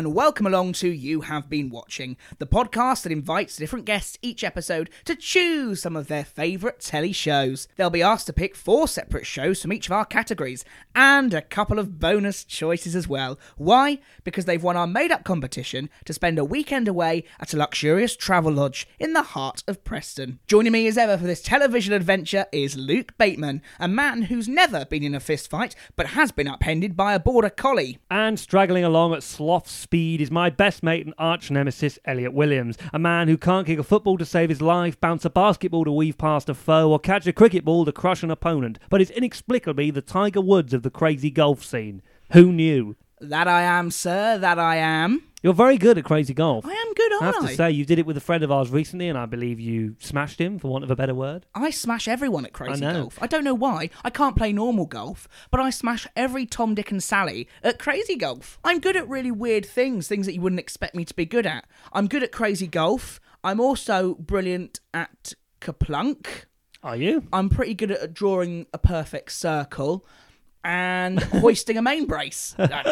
and welcome along to You Have Been Watching, the podcast that invites different guests each episode to choose some of their favourite telly shows. They'll be asked to pick four separate shows from each of our categories, and a couple of bonus choices as well. Why? Because they've won our made up competition to spend a weekend away at a luxurious travel lodge in the heart of Preston. Joining me as ever for this television adventure is Luke Bateman, a man who's never been in a fistfight but has been upended by a border collie. And straggling along at sloth speed is my best mate and arch nemesis, Elliot Williams, a man who can't kick a football to save his life, bounce a basketball to weave past a foe, or catch a cricket ball to crush an opponent, but is inexplicably the Tiger Woods of the crazy golf scene. Who knew? That I am, sir, that I am. You're very good at crazy golf. I am good, I aren't have I? to say, you did it with a friend of ours recently, and I believe you smashed him, for want of a better word. I smash everyone at crazy I know. golf. I don't know why. I can't play normal golf, but I smash every Tom, Dick, and Sally at crazy golf. I'm good at really weird things, things that you wouldn't expect me to be good at. I'm good at crazy golf. I'm also brilliant at KerPlunk. Are you? I'm pretty good at drawing a perfect circle. And hoisting a main brace. Weird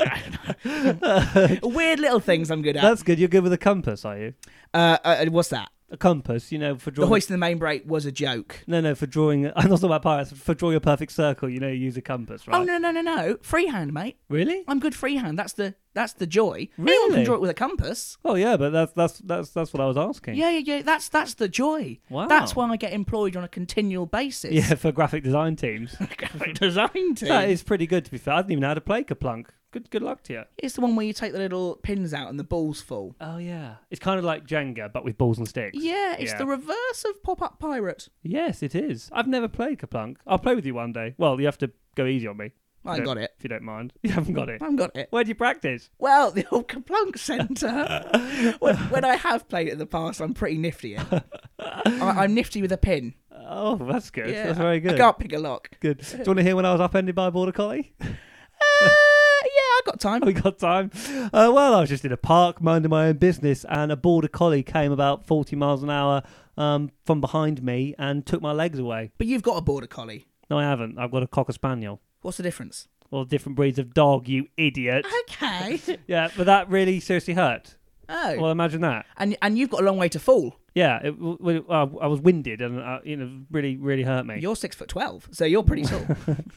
little things I'm good at. That's good. You're good with a compass, are you? Uh, uh, what's that? A compass, you know, for drawing. The drawing. hoisting the main brace was a joke. No, no, for drawing. I'm not talking about pirates. For drawing a perfect circle, you know, you use a compass, oh, right? Oh no no no no! Freehand, mate. Really? I'm good freehand. That's the that's the joy. Anyone Really? can draw it with a compass. Oh yeah, but that's that's that's that's what I was asking. Yeah, yeah, yeah. That's that's the joy. Wow. That's why I get employed on a continual basis. Yeah, for graphic design teams. graphic design team. that is pretty good to be fair. I didn't even know how to play KerPlunk. Good good luck to you. It's the one where you take the little pins out and the balls fall. Oh yeah. It's kind of like Jenga but with balls and sticks. Yeah, it's Yeah. the reverse of Pop Up Pirate. Yes, it is. I've never played KerPlunk. I'll play with you one day. Well, you have to go easy on me. I Yeah. got it. If you don't mind. You haven't got it. I've got it. Where do you practice? Well, the old KerPlunk Centre. when, when I have played it in the past, I'm pretty nifty at. I, I'm nifty with a pin. Oh, that's good. Yeah, that's very I- good. I can't pick a lock. Good. Do you want to hear when I was upended by a border collie? Uh, I got time. we got time. Uh, well, I was just in a park minding my own business, and a border collie came about 40 miles an hour um, from behind me and took my legs away. But you've got a border collie. No, I haven't. I've got a cocker spaniel. What's the difference? Well, different breeds of dog, you idiot. Okay. yeah, but that really seriously hurt. Oh. Well, imagine that. and and you've got a long way to fall. Yeah, it, w- w- uh, I was winded and uh, you know really really hurt me. You're six foot twelve, so you're pretty tall.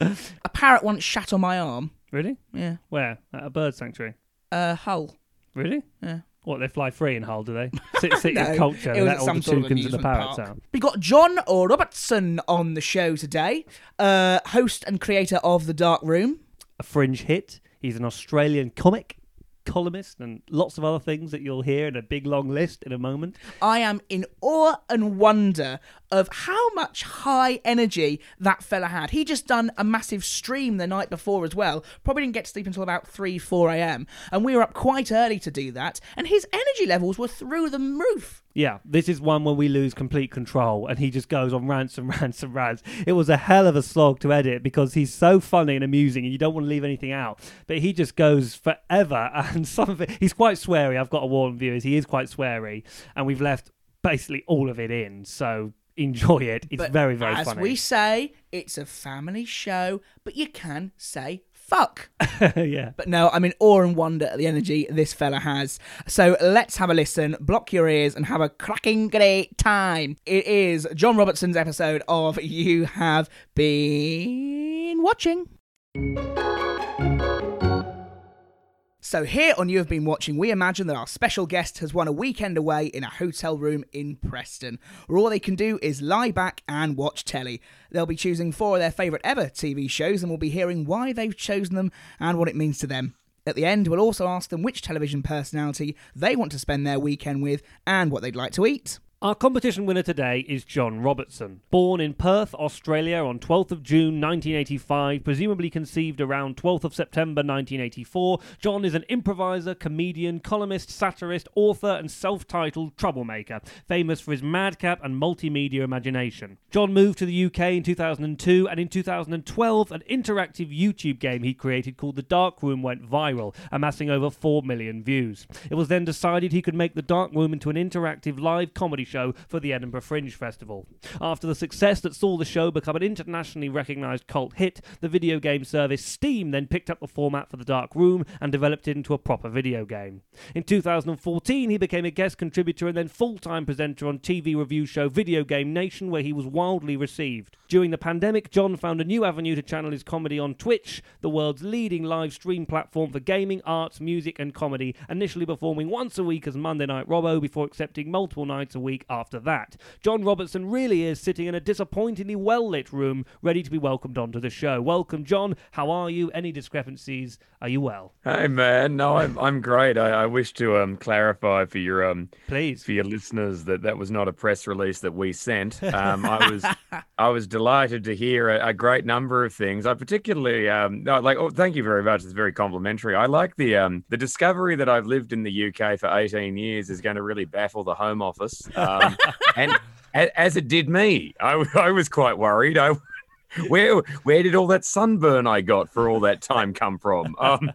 a parrot once shat on my arm. Really? Yeah. Where? At a bird sanctuary? Uh, Hull. Really? Yeah. What? They fly free in Hull, do they? Sit, sit No, in culture it was all some the sort of and the parrots park. out. We got John or Robertson on the show today, uh, host and creator of The Dark Room. a fringe hit. He's an Australian comic, columnist, and lots of other things that you'll hear in a big long list in a moment. I am in awe and wonder of how much high energy that fella had. He just done a massive stream the night before as well. Probably didn't get to sleep until about 3, 4 a.m. And we were up quite early to do that. And his energy levels were through the roof. Yeah, this is one where we lose complete control and he just goes on rants and rants and rants. It was a hell of a slog to edit because he's so funny and amusing and you don't want to leave anything out. But he just goes forever and some of it, he's quite sweary. I've got to warn viewers, he is quite sweary and we've left basically all of it in. So enjoy it. It's But very, very as funny. we say, it's a family show, but you can say fuck. yeah. But no, I'm in awe and wonder at the energy this fella has. So let's have a listen, block your ears, and have a cracking great time. It is John Robertson's episode of You Have Been Watching. So, here on You Have Been Watching, we imagine that our special guest has won a weekend away in a hotel room in Preston, where all they can do is lie back and watch telly. They'll be choosing four of their favourite ever TV shows, and we'll be hearing why they've chosen them and what it means to them. At the end, we'll also ask them which television personality they want to spend their weekend with and what they'd like to eat. Our competition winner today is John Robertson. Born in Perth, Australia on 12th of June 1985, presumably conceived around 12th of September 1984, John is an improviser, comedian, columnist, satirist, author, and self titled troublemaker, famous for his madcap and multimedia imagination. John moved to the UK in 2002, and in 2012, an interactive YouTube game he created called The Dark Room went viral, amassing over 4 million views. It was then decided he could make The Dark Room into an interactive live comedy show for the Edinburgh Fringe Festival. After the success that saw the show become an internationally recognised cult hit, the video game service Steam then picked up the format for The Dark Room and developed it into a proper video game. In 2014, he became a guest contributor and then full time presenter on TV review show Video Game Nation, where he was wildly received. During the pandemic, John found a new avenue to channel his comedy on Twitch, the world's leading live stream platform for gaming, arts, music, and comedy, initially performing once a week as Monday Night Robbo before accepting multiple nights a week after that. John Robertson really is sitting in a disappointingly well lit room, ready to be welcomed onto the show. Welcome, John. How are you? Any discrepancies? Are you well? Hey man, no, I'm I'm great. I, I wish to um clarify for your um Please. for your listeners that that was not a press release that we sent. Um, I was I was delighted to hear a, a great number of things. I particularly um no, like oh thank you very much. It's very complimentary. I like the um the discovery that I've lived in the UK for 18 years is going to really baffle the Home Office. Um, Um, and as it did me, I, I was quite worried. I where where did all that sunburn I got for all that time come from? Um,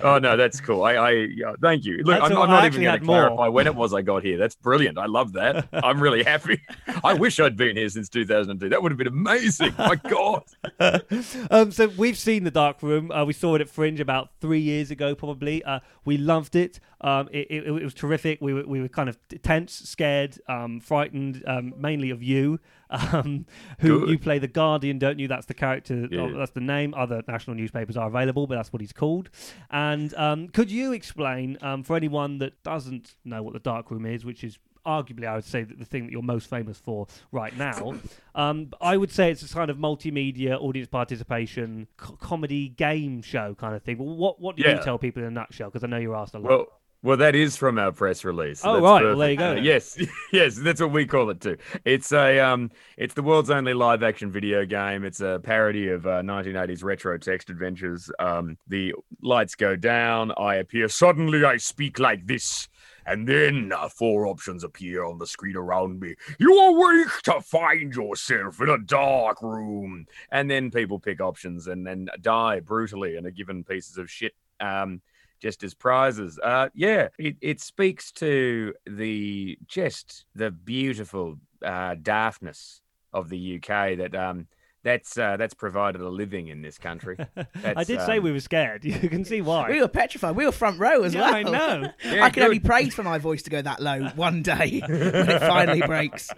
oh no, that's cool. I, I yeah, thank you. Look, I'm, I'm not even going to more. clarify when it was I got here. That's brilliant. I love that. I'm really happy. I wish I'd been here since 2002. That would have been amazing. My God. um, so we've seen the Dark Room. Uh, we saw it at Fringe about three years ago, probably. Uh, we loved it. Um, it, it. It was terrific. We were we were kind of tense, scared, um, frightened, um, mainly of you, um, who Good. you play the Guardian, don't you? That's the character. Yeah. oh, that's the name. Other national newspapers are available, but that's what he's called. And um, could you explain um, for anyone that doesn't know what the Dark Room is, which is arguably, I would say, that the thing that you're most famous for right now. Um, I would say it's a kind of multimedia, audience participation, co- comedy game show kind of thing. What what do you tell people in a nutshell? Because I know you're asked a lot. Well, well, that is from our press release. Oh, right. Well, there you go. Yes, yes, that's what we call it too. It's a um, it's the world's only live action video game. It's a parody of uh, 1980s retro text adventures. Um, the lights go down. I appear suddenly. I speak like this. And then uh, four options appear on the screen around me. You awake to find yourself in a dark room. And then people pick options and then die brutally and are given pieces of shit. Um, just as prizes. Uh, yeah, it, it speaks to the just the beautiful uh, daftness of the UK that um, that's uh, that's provided a living in this country. I That's, did say um, we were scared. You can see why. We were petrified. We were front row as Yeah, well. I know. Yeah, I can only good. praise for my voice to go that low one day when it finally breaks.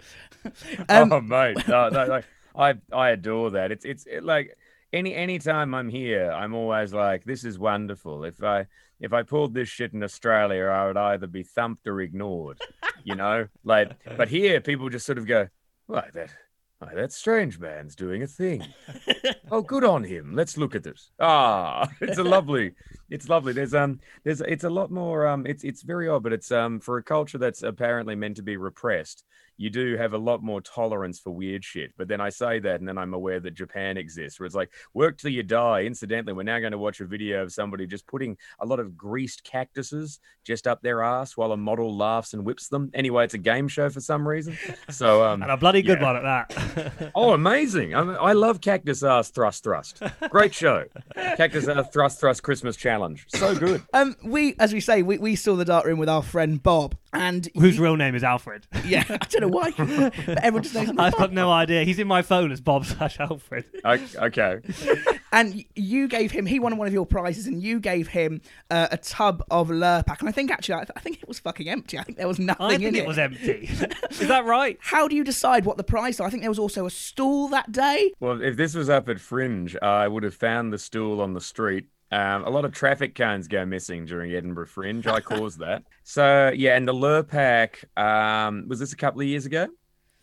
Um, oh mate, no, no, no, I I adore that. It's it's it, like any any time I'm here, I'm always like, this is wonderful. If I if I pulled this shit in Australia, I would either be thumped or ignored. You know, like, but here people just sort of go, why that. Why, that strange man's doing a thing. oh, good on him. Let's look at this. Ah, it's a lovely, it's lovely. There's um, there's it's a lot more um, it's it's very odd, but it's um, for a culture that's apparently meant to be repressed you do have a lot more tolerance for weird shit. But then I say that, and then I'm aware that Japan exists, where it's like work till you die. Incidentally, we're now going to watch a video of somebody just putting a lot of greased cactuses just up their ass while a model laughs and whips them. Anyway, it's a game show for some reason. So um, and a bloody good yeah. one at that. Oh, amazing! I, mean, I love Cactus Ass Thrust Thrust. Great show. Cactus Ass Thrust Thrust Christmas Challenge. So good. um, we, as we say, we, we saw the dark room with our friend Bob, and Whose real name is Alfred. yeah, I don't know why, but everyone just knows him as I've Bob. got no idea. He's in my phone as Bob slash Alfred. Okay. And you gave him, he won one of your prizes, and you gave him uh, a tub of Lurpak. And I think actually, I, th- I think it was fucking empty. I think there was nothing I in think it. it was empty. is that right? How do you decide what the prize? is? I think there was also a stool that day. Well, if this was up at Fringe, I would have found the stool on the street. Um, a lot of traffic cones go missing during Edinburgh Fringe. I caused that. So yeah, and the Lurpak um, was this a couple of years ago?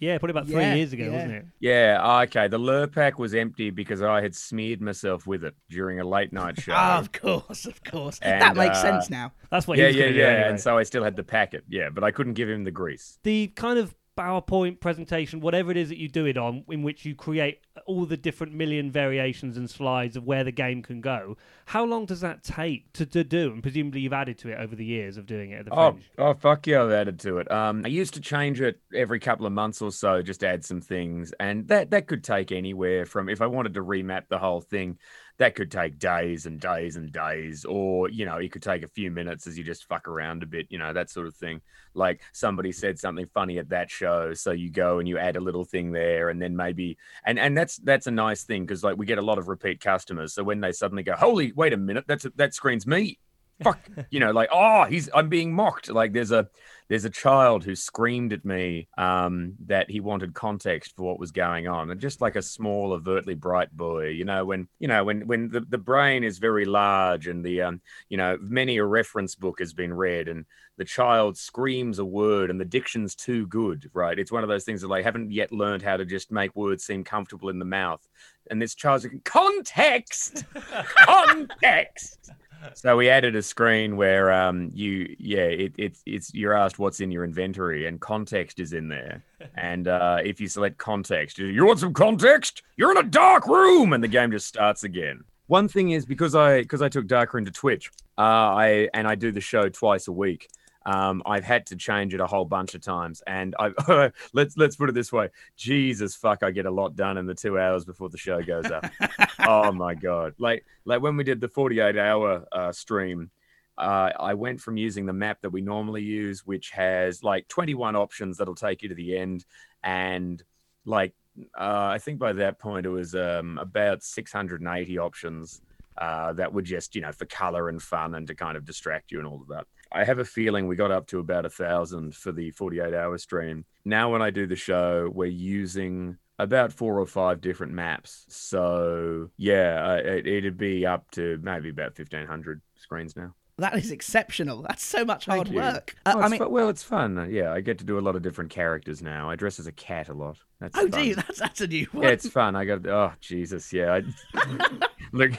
Yeah, probably about three Yeah, years ago, yeah. wasn't it? Yeah, okay. The Lurpak was empty because I had smeared myself with it during a late night show. Ah, of course, of course. And, that makes uh, sense now. That's what yeah, he was yeah, yeah. do anyway. And so I still had the packet. Yeah, but I couldn't give him the grease. the kind of PowerPoint presentation, whatever it is that you do it on, in which you create all the different million variations and slides of where the game can go. How long does that take to, to do? And presumably you've added to it over the years of doing it at the Oh, Fringe. oh, fuck yeah, I've added to it. Um, I used to change it every couple of months or so, just add some things, and that that could take anywhere from if I wanted to remap the whole thing, that could take days and days and days, or you know, it could take a few minutes as you just fuck around a bit, you know, that sort of thing. Like somebody said something funny at that show, so you go and you add a little thing there, and then maybe, and and that's that's a nice thing because like we get a lot of repeat customers. So when they suddenly go, holy, wait a minute, that's that screen's me. Fuck, you know, like oh, he's I'm being mocked. Like there's a there's a child who screamed at me um, that he wanted context for what was going on, and just like a small, overtly bright boy, you know, when you know when when the, the brain is very large and the um, you know many a reference book has been read, and the child screams a word and the diction's too good, right? It's one of those things that they haven't yet learned how to just make words seem comfortable in the mouth, and this child's like context, context so we added a screen where um you yeah it, it's it's you're asked what's in your inventory and context is in there. And uh if you select context you want some context? You're in a dark room! And the game just starts again. One thing is because i because i took darker into twitch uh i and i do the show twice a week um, I've had to change it a whole bunch of times, and I let's let's put it this way: Jesus fuck, I get a lot done in the two hours before the show goes up. oh my god! Like like when we did the forty-eight hour uh, stream, uh, I went from using the map that we normally use, which has like twenty-one options that'll take you to the end, and like uh, I think by that point it was um, about six hundred and eighty options. Uh, that were just you know for color and fun and to kind of distract you and all of that. I have a feeling we got up to about a thousand for the 48 hour stream. Now, when I do the show, we're using about four or five different maps. So, yeah, it, it'd be up to maybe about 1500 screens now. That is exceptional. That's so much hard work. Oh, Uh, I mean, fu- well, it's fun. Yeah, I get to do a lot of different characters now. I dress as a cat a lot. That's oh, fun. do? That's that's a new one. Yeah, it's fun. I got. Oh Jesus, yeah. I, look,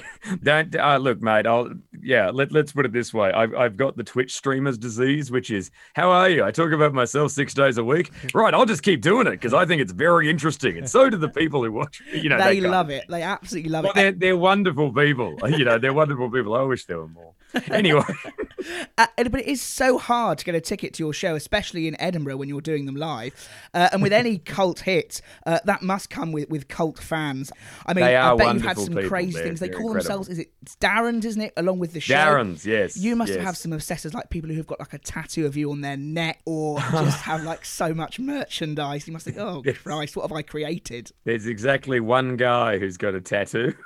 don't uh, look, mate. I'll yeah. Let Let's put it this way. I've I've got the Twitch streamers disease, which is how are you? I talk about myself six days a week. Right. I'll just keep doing it because I think it's very interesting, and so do the people who watch. You know, they love it. They absolutely love Well, it. they're they're wonderful people. You know, they're wonderful people. I wish there were more. Anyway, Uh, but it is so hard to get a ticket to your show, especially in Edinburgh when you're doing them live. Uh, and with any cult hit, uh, that must come with, with cult fans. I mean, They I bet you've had some people. crazy They're- things. They call themselves, is it Darren's, isn't it? Along with the show. Darren's, yes. You must yes. have some obsessors like people who've got like a tattoo of you on their neck or just have like so much merchandise. You must think, oh Yes. Christ, what have I created? There's exactly one guy who's got a tattoo.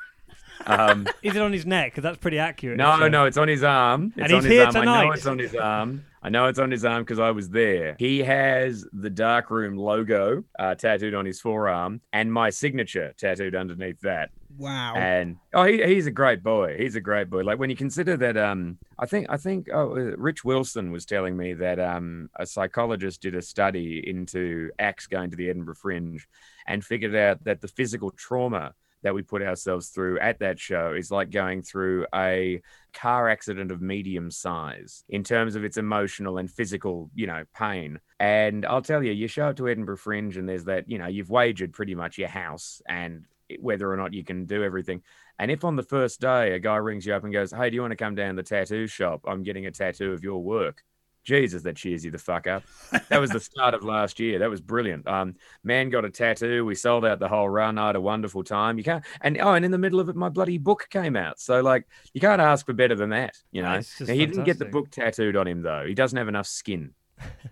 Um, Is it on his neck? Because that's pretty accurate. No, so- no, it's on his arm. It's And on his here arm. I know it's on his arm. I know it's on his arm because I was there. He has the dark room logo uh, tattooed on his forearm and my signature tattooed underneath that. Wow. And oh, he, he's a great boy. He's a great boy. Like when you consider that, um, I think I think oh, uh, Rich Wilson was telling me that um, a psychologist did a study into acts going to the Edinburgh Fringe, and figured out that the physical trauma that we put ourselves through at that show is like going through a car accident of medium size in terms of its emotional and physical, you know, pain. And I'll tell you, you show up to Edinburgh Fringe and there's that, you know, you've wagered pretty much your house and whether or not you can do everything. And if on the first day a guy rings you up and goes, Hey, do you want to come down to the tattoo shop? I'm getting a tattoo of your work. Jesus, that cheers you the fuck up. That was the start of last year. That was brilliant. Um, man got a tattoo. We sold out the whole run. I had a wonderful time. You can't, and oh, and in the middle of it, my bloody book came out. So like, you can't ask for better than that. You know, Now, he didn't get the book tattooed on him though. He doesn't have enough skin.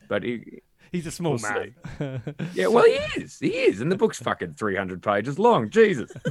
But he, He's a small We'll man. yeah, well, he is. He is, and the book's fucking three hundred pages long. Jesus.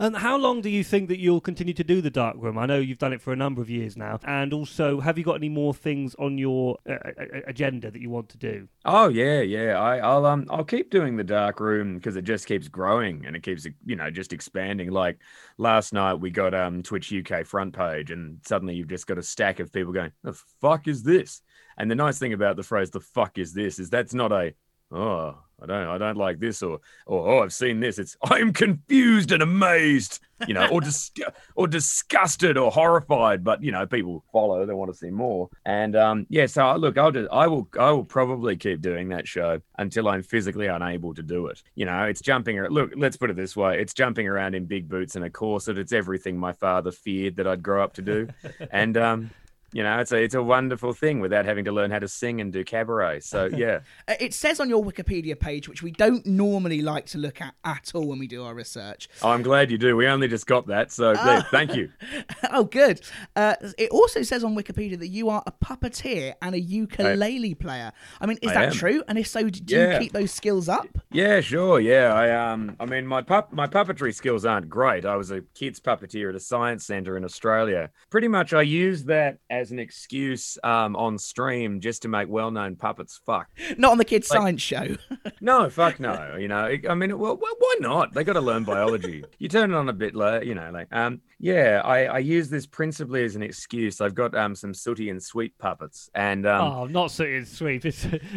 And how long do you think that you'll continue to do the dark room? I know you've done it for a number of years now. And also, have you got any more things on your uh, uh, agenda that you want to do? Oh yeah, yeah. I, I'll um I'll keep doing the dark room because it just keeps growing and it keeps you know just expanding. Like last night we got um Twitch UK front page and suddenly you've just got a stack of people going, "The fuck is this?" And the nice thing about the phrase "the fuck is this" is that's not a oh I don't I don't like this or or oh I've seen this. It's I'm confused and amazed, you know, or dis- or disgusted or horrified. But you know, people follow; they want to see more. And um, yeah, so I- look, I'll just I will I will probably keep doing that show until I'm physically unable to do it. You know, it's jumping. Look, let's put it this way: it's jumping around in big boots and a corset. It's everything my father feared that I'd grow up to do. and um, You know, it's a it's a wonderful thing without having to learn how to sing and do cabaret. So yeah, Uh, It says on your Wikipedia page, which we don't normally like to look at at all when we do our research. oh, I'm glad you do. We only just got that, so Ah. yeah, thank you. oh, good. Uh, it also says on Wikipedia that you are a puppeteer and a ukulele player. I mean, is I that am. true? And if so, do Yeah. you keep those skills up? Yeah, sure. Yeah, I um, I mean, my pup, my puppetry skills aren't great. I was a kids puppeteer at a science center in Australia. Pretty much, I use that as an excuse um on stream just to make well-known puppets fuck. Not on the kids' Like- science show. No, fuck no. You know, I mean, well, well why not? They got to learn biology. You turn it on a bit, like, you know, like, um, yeah, I, I use this principally as an excuse. I've got um some sooty and Sweep puppets, and um, oh, not so it's sweet.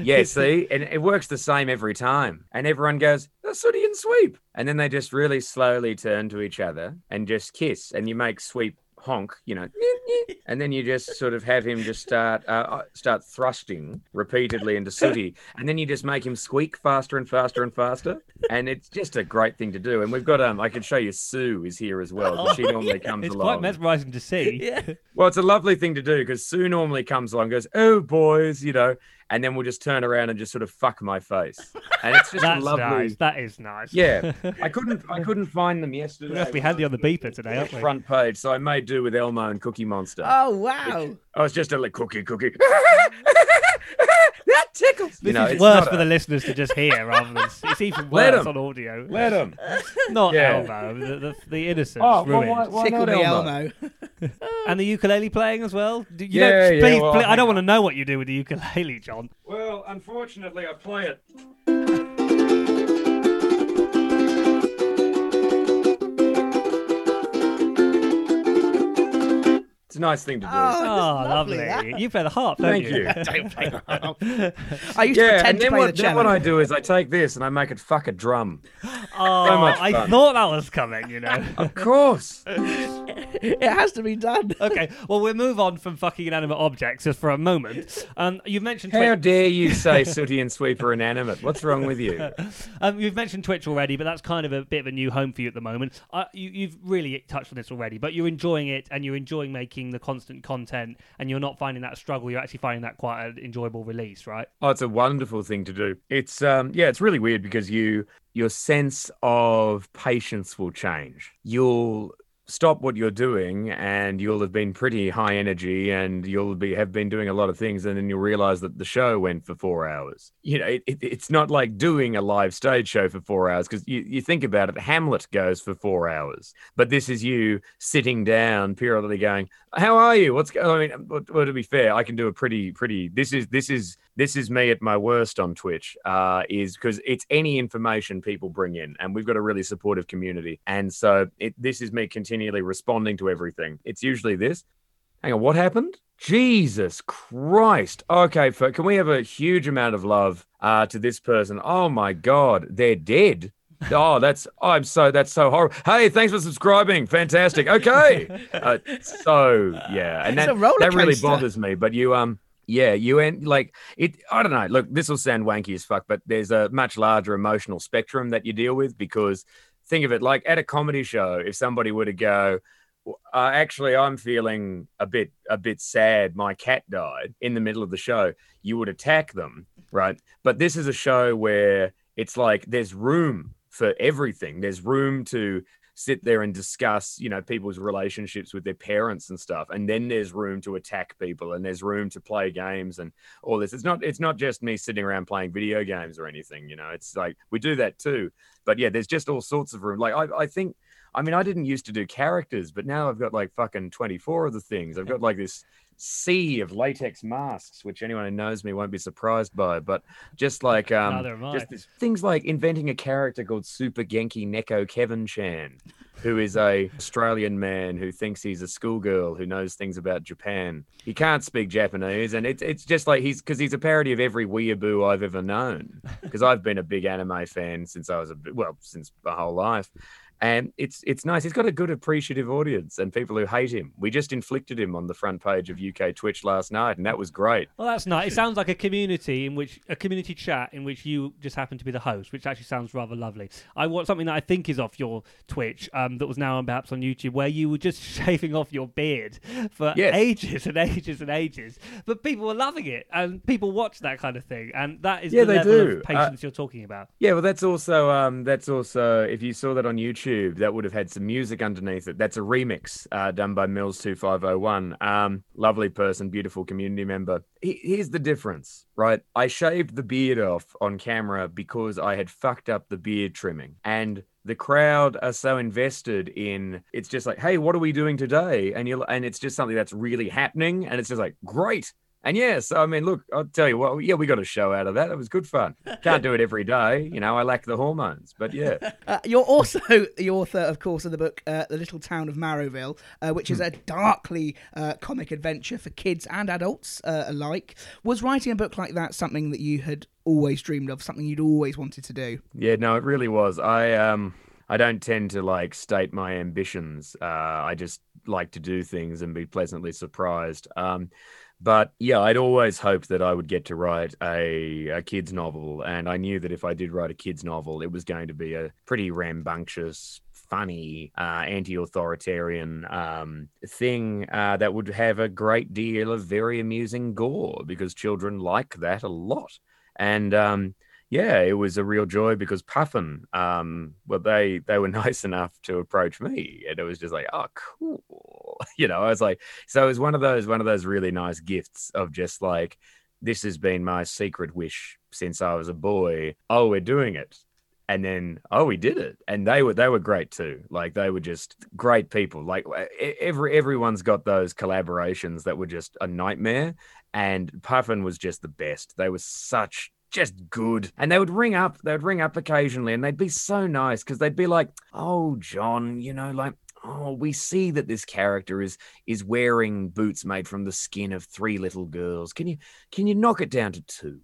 Yeah, see, and it works the same every time, and everyone goes, "That's sooty and sweep," and then they just really slowly turn to each other and just kiss, and you make sweep honk, you know, and then you just sort of have him just start uh, start thrusting repeatedly into sooty, and then you just make him squeak faster and faster and faster, and it's just a great thing to do. And we've got um, I can show you Sue is here as well. 'cause she normally comes It's along. quite mesmerizing to see. yeah. Well, it's a lovely thing to do because Sue normally comes along, and goes, "Oh, boys," you know, and then we'll just turn around and just sort of fuck my face, and it's just That's lovely. nice. That is nice. Yeah, I couldn't, I couldn't find them yesterday. have to be handy on the beeper today, aren't we? front page, so I made do with Elmo and Cookie Monster. Oh, wow. I was just a like cookie, cookie. that tickles. This you know, is it's worse for a- the listeners to just hear rather than it's even Let worse 'em. on audio. Let him. Not Yeah. Elmo, the, the, the innocence Oh, well, ruined. why, why Tickle not Elmo? Elmo. And the ukulele playing as well. You Yeah, don't, yeah, please, well, please- I hang don't want to know what you do with the ukulele, John. Well, unfortunately, I play it. It's a nice thing to do. Oh, Oh, that's lovely. You play the harp, don't Thank you. Don't play the harp. I used to yeah, pretend and to then play what, the then what I do is I take this and I make it fuck a drum. Oh, much I thought that was coming, you know. Of course. It has to be done. okay, well, we'll move on from fucking inanimate objects just for a moment. Um, you've mentioned How Twitch. dare you say Sooty and Sweep are inanimate? What's wrong with you? Um, you've mentioned Twitch already, but that's kind of a bit of a new home for you at the moment. Uh, you, you've really touched on this already, but you're enjoying it and you're enjoying making the constant content, and you're not finding that a struggle. You're actually finding that quite an enjoyable release, right? Oh, it's a wonderful thing to do. It's um yeah, it's really weird because you your sense of patience will change. You'll stop what you're doing and you'll have been pretty high energy and you'll be have been doing a lot of things and then you'll realize that the show went for four hours. You know it, it, it's not like doing a live stage show for four hours because you, you think about it hamlet goes for four hours but this is you sitting down periodically going how are you? What's going i mean well, well, to be fair i can do a pretty pretty this is this is this is me at my worst on twitch uh is because it's any information people bring in and we've got a really supportive community and so it this is me continually responding to everything it's usually this hang on what happened jesus christ okay for, can we have a huge amount of love uh to this person oh my god they're dead Oh, that's oh, I'm so that's so horrible. Hey, thanks for subscribing. Fantastic. Okay. Uh, so yeah, and It's that that really bothers me. But you um yeah, you end like it. I don't know. Look, this will sound wanky as fuck, but there's a much larger emotional spectrum that you deal with because think of it like at a comedy show. If somebody were to go, uh, actually, I'm feeling a bit a bit sad. My cat died in the middle of the show. You would attack them, right? But this is a show where it's like there's room for everything. There's room to sit there and discuss, you know, people's relationships with their parents and stuff. And then there's room to attack people and there's room to play games and all this. It's not it's not just me sitting around playing video games or anything, you know. It's like we do that too. But yeah, there's just all sorts of room. Like I, I think I mean, I didn't used to do characters, but now I've got like fucking 24 of the things. I've got like this sea of latex masks, which anyone who knows me won't be surprised by. But just like um, Neither am I. just this, things like inventing a character called Super Genki Neko Kevin Chan, who is a Australian man who thinks he's a schoolgirl who knows things about Japan. He can't speak Japanese, and it's it's just like he's because he's a parody of every weeaboo I've ever known. Because I've been a big anime fan since I was a well since my whole life, and it's it's nice. He's got a good appreciative audience and people who hate him. We just inflicted him on the front page of UK Twitch last night, and that was great. Well, that's nice. It sounds like a community in which a community chat in which you just happen to be the host, which actually sounds rather lovely. I want something that I think is off your Twitch, um, that was now perhaps on YouTube, where you were just shaving off your beard for Yes. ages and ages and ages, but people were loving it, and people watch that kind of thing, and that is Yeah, the they level do. of patience you're talking about. Yeah, well, that's also um, that's also if you saw that on YouTube, that would have had some music underneath it. That's a remix uh, done by Mills two five zero one. Um, lovely person, beautiful community member. He- Here's the difference, right? I shaved the beard off on camera because I had fucked up the beard trimming, and the crowd are so invested in it's just like, hey, what are we doing today? And you and it's just something that's really happening, and it's just like, great. And yeah, so I mean, look, I'll tell you what, yeah, we got a show out of that. It was good fun. Can't do it every day, you know. I lack the hormones, but yeah, Uh, you're also the author, of course, of the book uh, "The Little Town of Marrowville," uh, which is a darkly uh, comic adventure for kids and adults uh, alike. Was writing a book like that something that you had always dreamed of, something you'd always wanted to do? yeah, no, it really was. I um, I don't tend to like state my ambitions. Uh, I just like to do things and be pleasantly surprised. Um, but yeah, I'd always hoped that I would get to write a, a kids novel, and I knew that if I did write a kids novel, it was going to be a pretty rambunctious, funny, uh, anti-authoritarian um, thing uh, that would have a great deal of very amusing gore because children like that a lot, and um, yeah, it was a real joy because Puffin, um, well, they they were nice enough to approach me, and it was just like, oh, cool, you know. I was like, so it was one of those one of those really nice gifts of just like, this has been my secret wish since I was a boy. Oh, we're doing it, and then oh, we did it, and they were they were great too. Like they were just great people. Like every everyone's got those collaborations that were just a nightmare, and Puffin was just the best. They were such just good. And they would ring up, they would ring up occasionally and they'd be so nice because they'd be like, Oh, John, you know, like, oh, we see that this character is is wearing boots made from the skin of three little girls. Can you can you knock it down to two?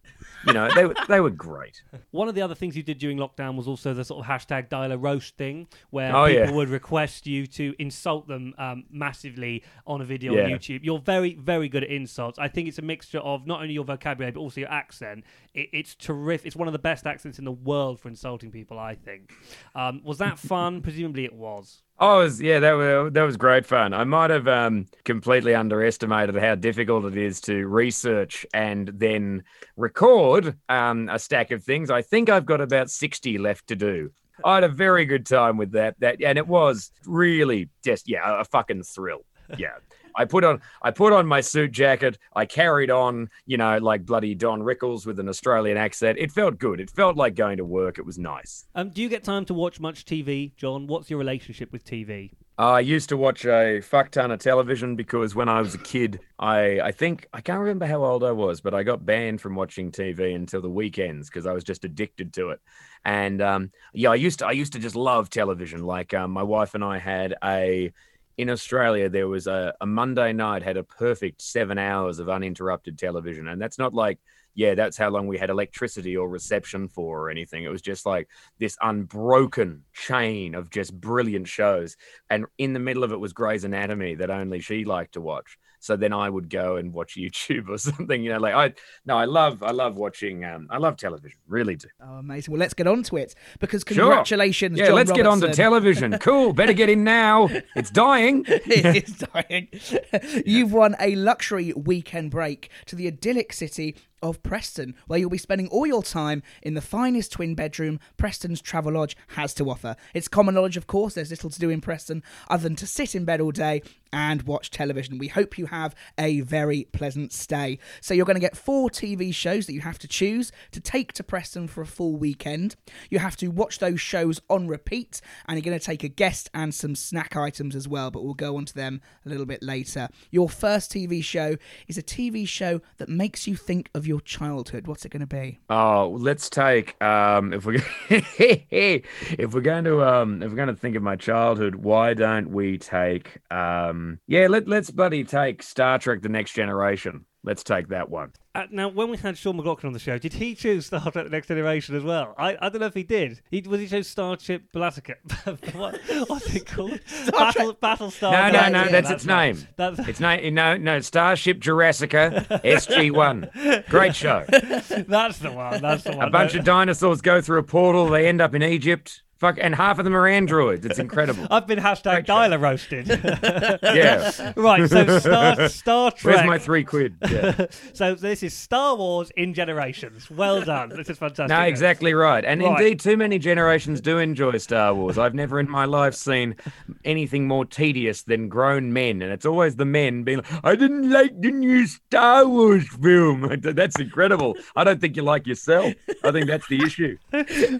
You know, they were they were great. One of the other things you did during lockdown was also the sort of hashtag dial a roast thing, where Oh, people yeah. would request you to insult them um, massively on a video on YouTube. You're very, very good at insults. I think it's a mixture of not only your vocabulary but also your accent. It, it's terrific. It's one of the best accents in the world for insulting people. I think. Um, was that fun? Presumably, it was. Oh, was, yeah, that was that was great fun. I might have um, completely underestimated how difficult it is to research and then record um, a stack of things. I think I've got about sixty left to do. I had a very good time with that. That and it was really just yeah a fucking thrill. Yeah. I put on I put on my suit jacket. I carried on, you know, like bloody Don Rickles with an Australian accent. It felt good. It felt like going to work. It was nice. Um, do you get time to watch much TV, John? What's your relationship with TV? I used to watch a fuck ton of television because when I was a kid, I I think I can't remember how old I was, but I got banned from watching TV until the weekends because I was just addicted to it. And um, yeah, I used to I used to just love television. Like um, my wife and I had a in Australia there was a, a Monday night had a perfect seven hours of uninterrupted television, and that's not like yeah, that's how long we had electricity or reception for or anything. It was just like this unbroken chain of just brilliant shows. And in the middle of it was Grey's Anatomy that only she liked to watch. So then I would go and watch YouTube or something, you know, like I no, I love I love watching um I love television, really do. Oh, amazing. Well, let's get on to it because Sure. congratulations, Yeah, John let's get on to television. Cool, better get in now. It's dying. it is dying. You've won a luxury weekend break to the idyllic city of Preston, where you'll be spending all your time in the finest twin bedroom Preston's Travelodge has to offer. It's common knowledge, of course, there's little to do in Preston other than to sit in bed all day and watch television. We hope you have a very pleasant stay. So you're going to get four TV shows that you have to choose to take to Preston for a full weekend. You have to watch those shows on repeat, and you're going to take a guest and some snack items as well, but we'll go on to them a little bit later. Your first TV show is a TV show that makes you think of your childhood. What's it going to be? Oh, let's take um if we if we're going to um if we're going to think of my childhood, why don't we take um yeah, let let's buddy take Star Trek the Next Generation. Let's take that one. Uh, now, when we had Sean McLaughlin on the show, did he choose Star Trek: The Next Generation as well? I, I don't know if he did. He was he chose Starship Blatica. what, what's it called? Battle Battlestar. No, no, Galactica. no, that's its right. name. That's, It's no, no, no. Starship Jurassica SG1. Great show. that's the one. That's the one. A bunch of dinosaurs go through a portal. They end up in Egypt. Fuck, and half of them are androids. It's incredible. I've been hashtag dialer roasted. Yeah. right, so Star Star Trek. Where's my three quid? Yeah. so this is Star Wars in generations. Well done. This is fantastic. No, exactly right. And Right. indeed, too many generations do enjoy Star Wars. I've never in my life seen anything more tedious than grown men. And it's always the men being like, I didn't like the new Star Wars film. That's incredible. I don't think you like yourself. I think that's the issue.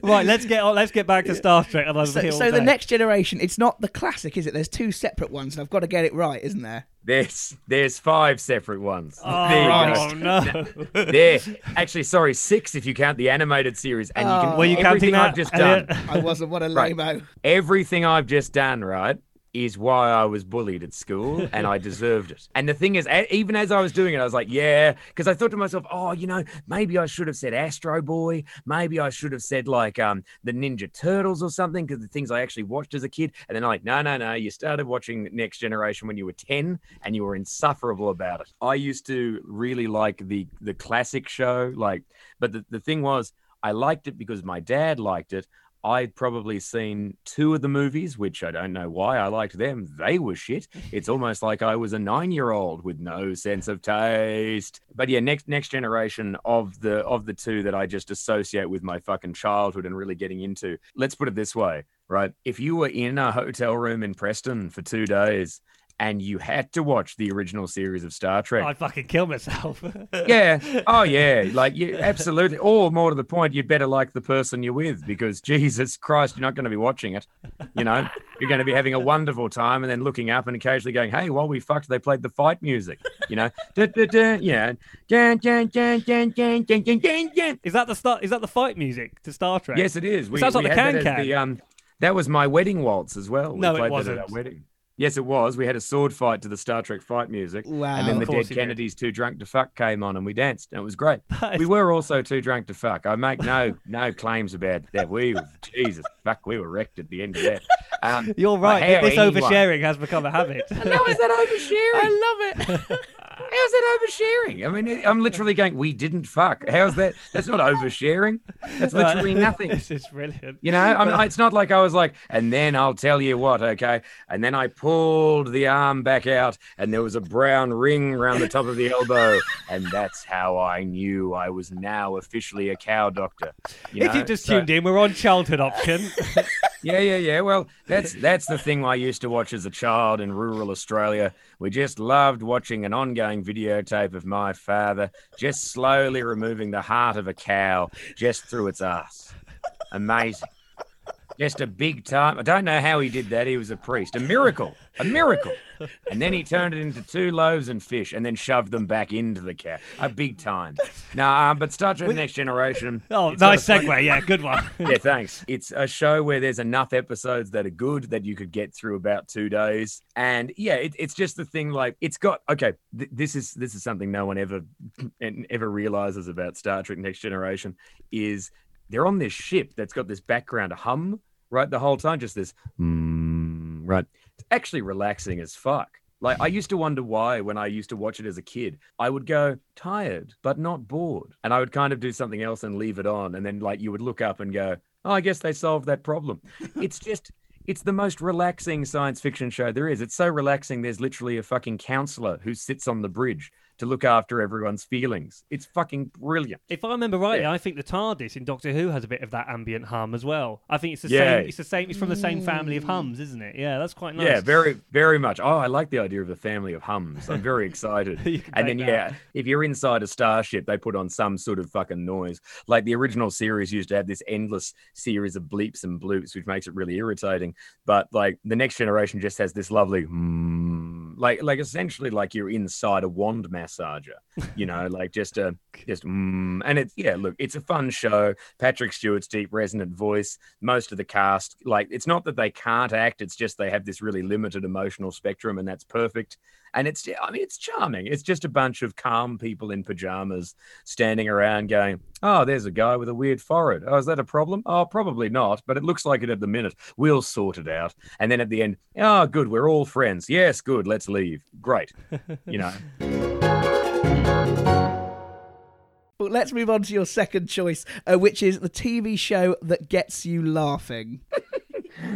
Right, let's get on. Let's get back to Star Trek. And So, so the next generation, it's not the classic, is it? There's two separate ones, and I've got to get it right, isn't there? There's there's five separate ones. Oh, there you go. Oh, no! There, actually, sorry, six if you count the animated series, and you can. Oh. Were you everything counting I've just done. I wasn't. What a Right. lame everything I've just done, right, is why I was bullied at school and I deserved it. And the thing is, even as I was doing it, I was like, yeah, because I thought to myself, oh, you know, maybe I should have said Astro Boy. Maybe I should have said like um the Ninja Turtles or something because the things I actually watched as a kid. And then I'm like, no, no, no, you started watching Next Generation when you were 10 and you were insufferable about it. I used to really like the the classic show, like, but the, the thing was, I liked it because my dad liked it. I'd probably seen two of the movies, which I don't know why I liked them. They were shit. It's almost like I was a nine-year-old with no sense of taste. But yeah, next next generation of the of the two that I just associate with my fucking childhood and really getting into. Let's put it this way, right? If you were in a hotel room in Preston for two days and you had to watch the original series of Star Trek. I'd fucking kill myself. yeah. Oh yeah. Like you absolutely or more to the point, you'd better like the person you're with because Jesus Christ, you're not going to be watching it. You know? You're going to be having a wonderful time and then looking up and occasionally going, Hey, while we fucked, they played the fight music. You know? da, da, da, yeah. Dun, dun, dun, dun, dun, dun, dun, dun, Is that the start is that the fight music to Star Trek? Yes, it is. It we, sounds we like the can can. Um, that was my wedding waltz as well. We no, it wasn't. wedding. Yes, it was. We had a sword fight to the Star Trek fight music. Wow. And then the Dead you did. Kennedys Too Drunk to Fuck came on and we danced. And it was great. That is- We were also too drunk to fuck. I make no no claims about that. We were, Jesus, fuck, we were wrecked at the end of that. Um, You're right. This anyone- oversharing has become a habit. How is that oversharing? I love it. How's that oversharing? I mean, I'm literally going, we didn't fuck. How's that? That's not oversharing. That's literally nothing. this is brilliant. You know, I mean, it's not like I was like, and then I'll tell you what, okay? And then I pulled the arm back out, and there was a brown ring around the top of the elbow, and that's how I knew I was now officially a cow doctor. You if know? you just So- tuned in, we're on childhood option. yeah, yeah, yeah. Well, that's that's the thing I used to watch as a child in rural Australia. We just loved watching an ongoing videotape of my father just slowly removing the heart of a cow just through its ass. Amazing. Just a big time. I don't know how he did that. He was a priest. A miracle. A miracle. And then he turned it into two loaves and fish and then shoved them back into the cow. A big time. Nah, um, but Star Trek Next Generation. oh, nice a funny- segue. Yeah, good one. yeah, thanks. It's a show where there's enough episodes that are good that you could get through about two days, and yeah, it, it's just the thing. Like, it's got okay. Th- this is this is something no one ever ever realizes about Star Trek Next Generation is they're on this ship that's got this background hum right the whole time, just this mm, right. It's actually relaxing as fuck. Like I used to wonder why when I used to watch it as a kid, I would go tired but not bored, and I would kind of do something else and leave it on, and then like you would look up and go, "Oh, I guess they solved that problem." it's just it's the most relaxing science fiction show there is. It's so relaxing. There's literally a fucking counselor who sits on the bridge to look after everyone's feelings. It's fucking brilliant. If I remember rightly, Yeah. I think the TARDIS in Doctor Who has a bit of that ambient hum as well. I think it's the Yeah. same. It's the same. It's from the same family of hums, isn't it? Yeah, that's quite nice. Yeah, very, very much. Oh, I like the idea of the family of hums. I'm very excited. And then, that. yeah, if you're inside a starship, they put on some sort of fucking noise. Like the original series used to have this endless series of bleeps and bloops, which makes it really irritating. But like the next generation just has this lovely, mm, like, like essentially like you're inside a wand massager. You know, like just a, just, mm, and it's yeah. Look, it's a fun show. Patrick Stewart's deep resonant voice. Most of the cast, like, it's not that they can't act. It's just they have this really limited emotional spectrum, and that's perfect. And it's I mean it's charming. It's just a bunch of calm people in pajamas standing around going, "Oh, there's a guy with a weird forehead. Oh, is that a problem? Oh, probably not, but it looks like it at the minute. We'll sort it out." And then at the end, "Oh, good, we're all friends. Yes, good. Let's leave. Great." You know. But let's move on to your second choice, uh, which is the TV show that gets you laughing.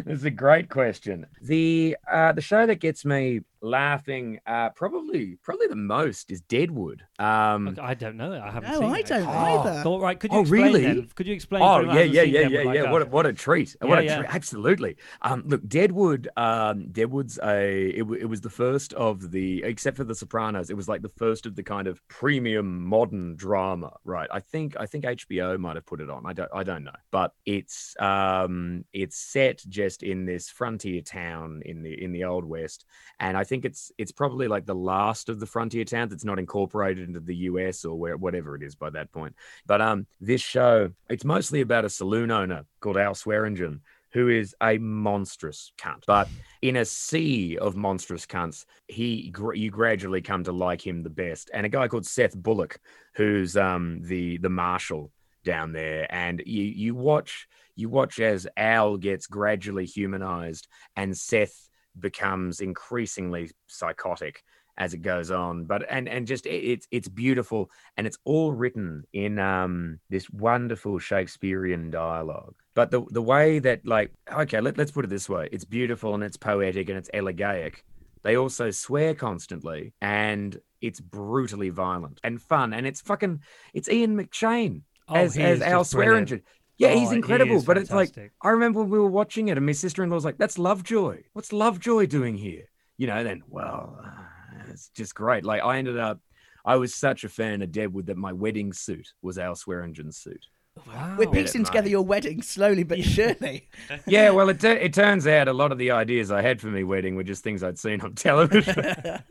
This is a great question. The uh, the show that gets me laughing uh, probably probably the most is Deadwood. Um, I don't know. I haven't No, seen I it. don't Oh, either. Thought, right, could you Oh, explain really? then? Could you explain? Oh for yeah, yeah, yeah, yeah, Deadwood yeah. like What a, what a treat! Yeah, What a yeah. treat. Absolutely. Um, look, Deadwood. Um, Deadwood's a. It, it was the first of the, except for The Sopranos, it was like the first of the kind of premium modern drama. Right. I think. I think HBO might have put it on. I don't. I don't know. But it's. Um, it's set just in this frontier town in the in the old west, and I think it's it's probably like the last of the frontier towns that's not incorporated into the US or where whatever it is by that point. But um, this show it's mostly about a saloon owner called Al Swearingen who is a monstrous cunt. But in a sea of monstrous cunts, he you gradually come to like him the best. And a guy called Seth Bullock, who's um the the marshal down there, and you you watch you watch as Al gets gradually humanized and Seth becomes increasingly psychotic as it goes on. But and and just it, it's it's beautiful and it's all written in um this wonderful shakespearean dialogue. But the the way that like okay let, let's put it this way. It's beautiful and it's poetic and it's elegaic they also swear constantly and it's brutally violent and fun and it's fucking it's ian mcshane Oh, as, as is al just brilliant. swearingen yeah, Oh, he's incredible, but it's like. I remember when we were watching it, and my sister-in-law was like, "That's Lovejoy. What's Lovejoy doing here?" You know. Then, well, uh, it's just great. Like I ended up, I was such a fan of Deadwood that my wedding suit was Al Swearingen's suit. Wow. We're piecing mate. together your wedding slowly but surely. Yeah, well, it tu- it turns out a lot of the ideas I had for my wedding were just things I'd seen on television.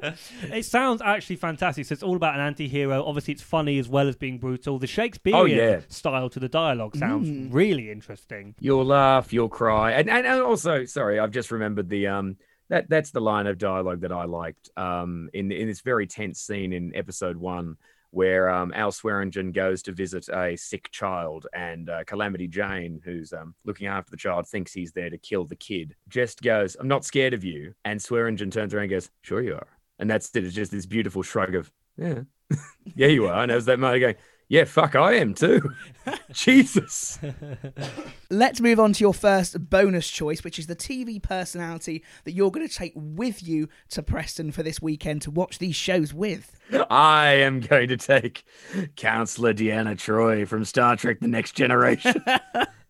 it sounds actually fantastic. So it's all about an anti-hero. Obviously, it's funny as well as being brutal. The Shakespearean Oh, yeah. style to the dialogue sounds Mm. really interesting. you'll laugh, you'll cry, and, and and also, sorry, I've just remembered the um that that's the line of dialogue that I liked um in in this very tense scene in episode one where um, Al Swearingen goes to visit a sick child, and uh, Calamity Jane, who's um, looking after the child, thinks he's there to kill the kid. Just goes, "I'm not scared of you," and Swearingen turns around and goes, "Sure you are," and that's it. It's just this beautiful shrug of, "Yeah, yeah, you are," and there's that moment going. Yeah, fuck, I am too. Jesus. Let's move on to your first bonus choice, which is the TV personality that you're going to take with you to Preston for this weekend to watch these shows with. I am going to take Counselor Deanna Troi from Star Trek The Next Generation.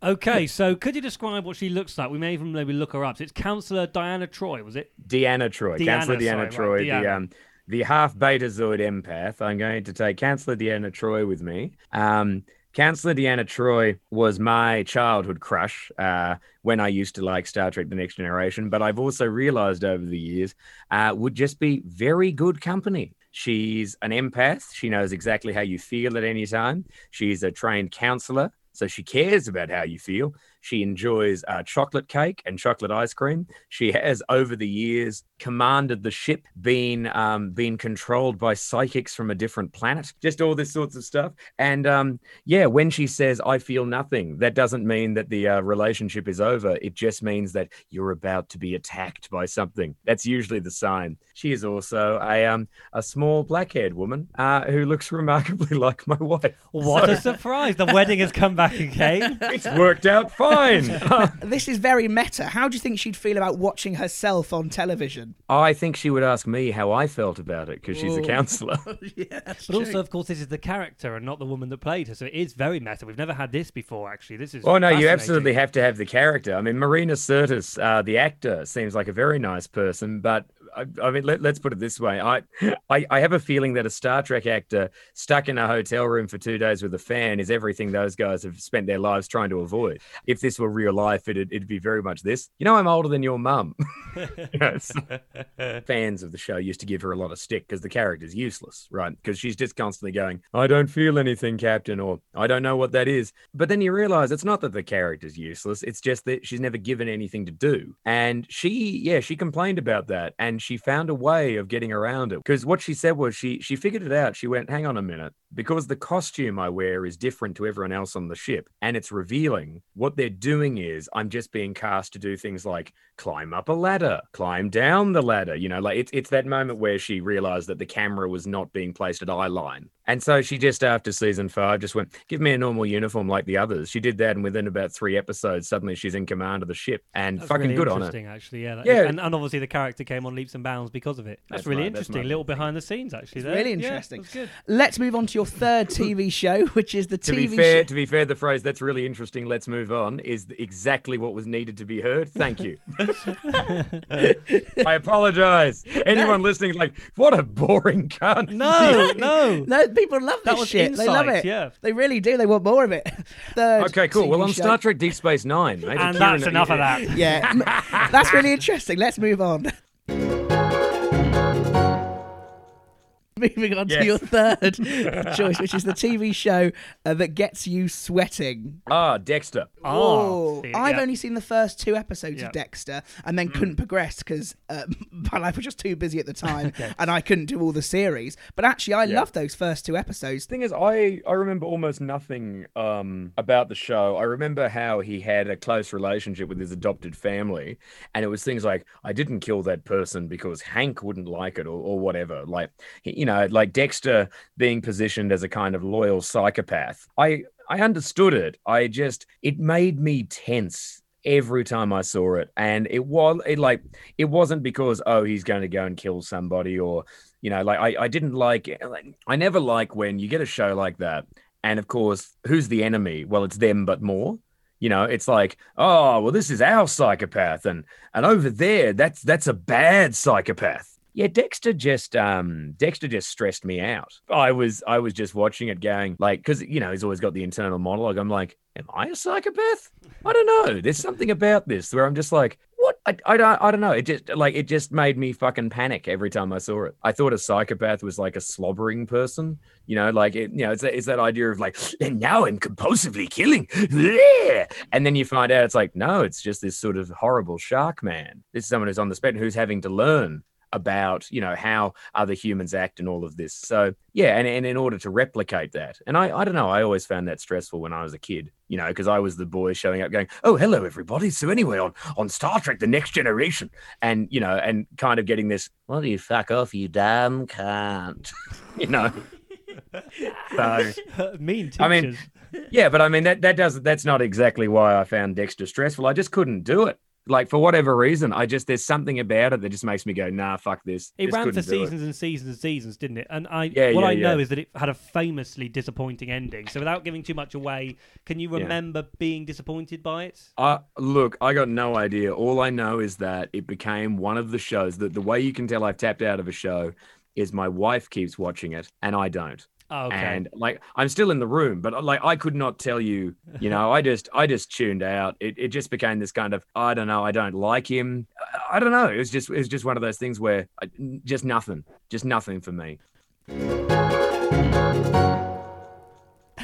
Okay, so could you describe what she looks like? We may even maybe look her up. So it's Councillor Diana Troi, was it? Deanna Troi. Deanna, Counselor Deanna sorry, Troi, right, the um the half betazoid empath. I'm going to take Counselor Deanna Troi with me. Um Counselor Deanna Troi was my childhood crush uh, when I used to like Star Trek The Next Generation, but I've also realized over the years uh, would just be very good company. She's an empath. She knows exactly how you feel at any time. She's a trained counselor, so she cares about how you feel. She enjoys uh, chocolate cake and chocolate ice cream. She has, over the years, commanded the ship, been um, been controlled by psychics from a different planet. Just all this sorts of stuff. And um, yeah, when she says "I feel nothing," that doesn't mean that the uh, relationship is over. It just means that you're about to be attacked by something. That's usually the sign. She is also a um a small black-haired woman uh, who looks remarkably like my wife. What a surprise! The wedding has come back again. It's worked out fine. This is very meta. How do you think she'd feel about watching herself on television? I think she would ask me how I felt about it because she's a counselor. yeah, that's But also, of course, this is the character and not the woman that played her. So it is very meta. We've never had this before, actually. This is. Oh no, you absolutely have to have the character. I mean, Marina Sirtis, uh, the actor, seems like a very nice person, but I, I mean, let, us put it this way: I, I, I have a feeling that a Star Trek actor stuck in a hotel room for two days with a fan is everything those guys have spent their lives trying to avoid. If this were real life, it'd, it'd be very much this. You know, I'm older than your mum. You know, fans of the show used to give her a lot of stick because the character's useless, right? Because she's just constantly going, I don't feel anything, Captain, or I don't know what that is. But then you realize it's not that the character's useless, it's just that she's never given anything to do. And she, yeah, she complained about that. And she found a way of getting around it. Because what she said was she she figured it out. She went, hang on a minute, because the costume I wear is different to everyone else on the ship, and it's revealing. What they're doing is I'm just being cast to do things like climb up a ladder, climb down the ladder. You know, like it's it's that moment where she realized that the camera was not being placed at eye line. And so she just after season five just went, give me a normal uniform like the others. She did that, and within about three episodes, suddenly she's in command of the ship, and That's fucking really good on her. interesting, actually. Yeah, that- Yeah. and, and obviously the character came on leaps and bounds because of it. That's, That's really my- interesting. my little behind the scenes, actually. there. really Yeah, interesting. that's good. Let's move on to your third TV show, which is the To TV be fair, show. to be fair, the phrase "that's really interesting." Let's move on is exactly what was needed to be heard. Thank you. I apologize. Anyone listening, is like, what a boring cunt. No, no. No, people love this That was shit. They love it. yeah. They really do. They want more of it. Third Okay, cool. Well, on show. Star Trek Deep Space Nine, maybe And Kieran- that's enough of that. Yeah, that's really interesting. Let's move on. Moving on to your third choice, which is the TV show uh, that gets you sweating. Ah, Dexter. Oh, Oh, see, I've yeah. only seen the first two episodes Yeah. of Dexter and then Mm. couldn't progress because uh, my life was just too busy at the time and I couldn't do all the series. But actually, I Yeah. loved those first two episodes. thing is, I I remember almost nothing um about the show. I remember how he had a close relationship with his adopted family, and it was things like I didn't kill that person because Hank wouldn't like it or, or whatever. Like he- you know, like Dexter being positioned as a kind of loyal psychopath. I I understood it. I just it made me tense every time I saw it, and it was it like it wasn't because oh he's going to go and kill somebody or you know like I, I didn't like I never like when you get a show like that and of course who's the enemy well it's them but more you know it's like oh well this is our psychopath and and over there that's that's a bad psychopath yeah dexter just um dexter just stressed me out. I was i was just watching it going like because you know he's always got the internal monologue. I'm like am i a psychopath? I don't know. There's something about this where i'm just like what? I, I don't I don't know. It just like it just made me fucking panic every time I saw it. I thought a psychopath was like a slobbering person, you know, like it, you know, it's it's that idea of like, and now I'm compulsively killing, and then you find out it's like, no, it's just this sort of horrible shark man. This is someone who's on the spectrum who's having to learn about you know how other humans act and all of this so yeah and, and in order to replicate that and I, I don't know i always found that stressful when i was a kid you know because i was the boy showing up going oh hello everybody so anyway on on star trek the next generation and you know and kind of getting this well you fuck off you damn can't you know so mean teachers. I mean, yeah, but I mean that that does that's not exactly why I found Dexter stressful. I just couldn't do it. Like for whatever reason, I just there's something about it that just makes me go, nah, fuck this. It ran for seasons and seasons and seasons, didn't it? And I, Yeah, what yeah, I know is that it had a famously disappointing ending. So without giving too much away, can you Yeah. remember being disappointed by it? Uh, look, I got no idea. All I know is that it became one of the shows that the way you can tell I've tapped out of a show is my wife keeps watching it and I don't. Oh, okay. And like I'm still in the room, but like I could not tell you, you know, I just I just tuned out. It it just became this kind of I don't know, I don't like him. I, I don't know. It was just it was just one of those things where I, just nothing, just nothing for me.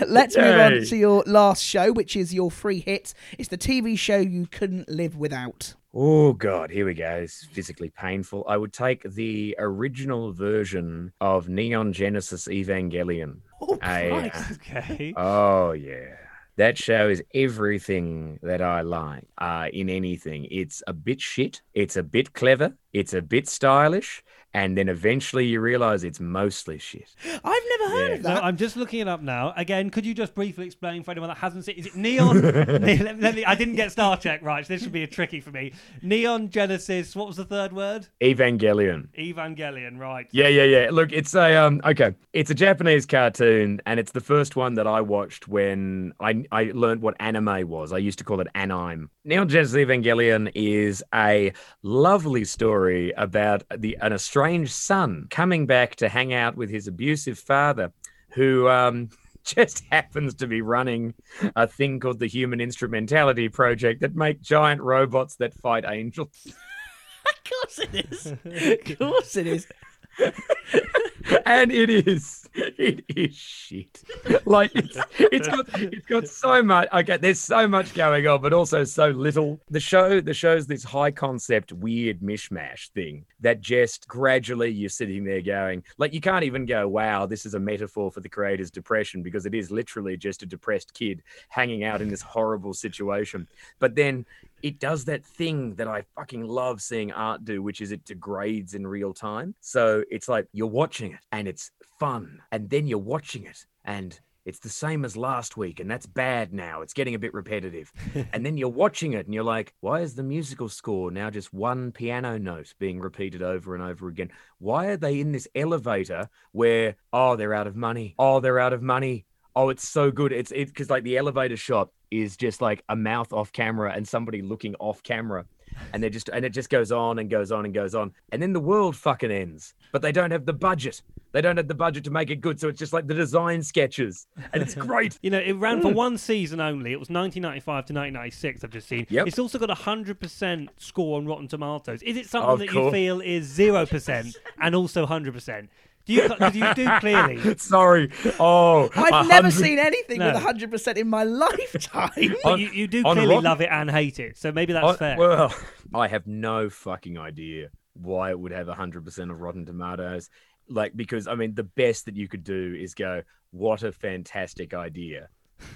Let's move on to your last show, which is your free hit. It's the TV show you couldn't live without. Oh god, here we go. It's physically painful. I would take the original version of Neon Genesis Evangelion. Oh, I, Christ. okay. Oh yeah. That show is everything that I like uh, in anything. It's a bit shit. It's a bit clever. It's a bit stylish. And then eventually you realize it's mostly shit. I've never heard Yeah. of So that. I'm just looking it up now. Again, could you just briefly explain for anyone that hasn't seen? Is it Neon? Ne- let, let me, I didn't get Star Trek right, so this should be a tricky for me. Neon Genesis. What was the third word? Evangelion. Evangelion. Right. Yeah, yeah, yeah. Look, it's a um okay. It's a Japanese cartoon and it's the first one that I watched when I I learned what anime was. I used to call it anime. Neon Genesis Evangelion is a lovely story about the an estranged son coming back to hang out with his abusive father who um just happens to be running a thing called the Human Instrumentality Project that make giant robots that fight angels. of course it is. Of course it is. And it is it is shit. Like it's it's got it's got so much. Okay, there's so much going on, but also so little. The show the show's this high concept weird mishmash thing that just gradually you're sitting there going like you can't even go wow this is a metaphor for the creator's depression because it is literally just a depressed kid hanging out in this horrible situation. But then it does that thing that I fucking love seeing art do, which is it degrades in real time. So it's like you're watching it and it's fun, and then you're watching it and it's the same as last week, and that's bad now. It's getting a bit repetitive. and then you're watching it and you're like, why is the musical score now just one piano note being repeated over and over again? Why are they in this elevator where, oh, they're out of money? Oh, they're out of money. Oh, it's so good. It's it because like the elevator shot is just like a mouth off camera and somebody looking off camera. And they just and it just goes on and goes on and goes on. And then the world fucking ends. But they don't have the budget. They don't have the budget to make it good. So it's just like the design sketches. And it's great. You know, it ran for mm. one season only. It was 1995 to 1996. I've just seen. Yep. It's also got a hundred percent score on Rotten Tomatoes. Is it something Of that you feel is zero percent and also hundred percent? Do you? Because you do clearly. Sorry. Oh, I've a never hundred- seen anything No. with 100% in my lifetime. But On- you, you do on clearly Rotten- love it and hate it. So maybe that's Oh, fair. Well, I have no fucking idea why it would have 100% of Rotten Tomatoes. Like, because I mean, the best that you could do is go, what a fantastic idea.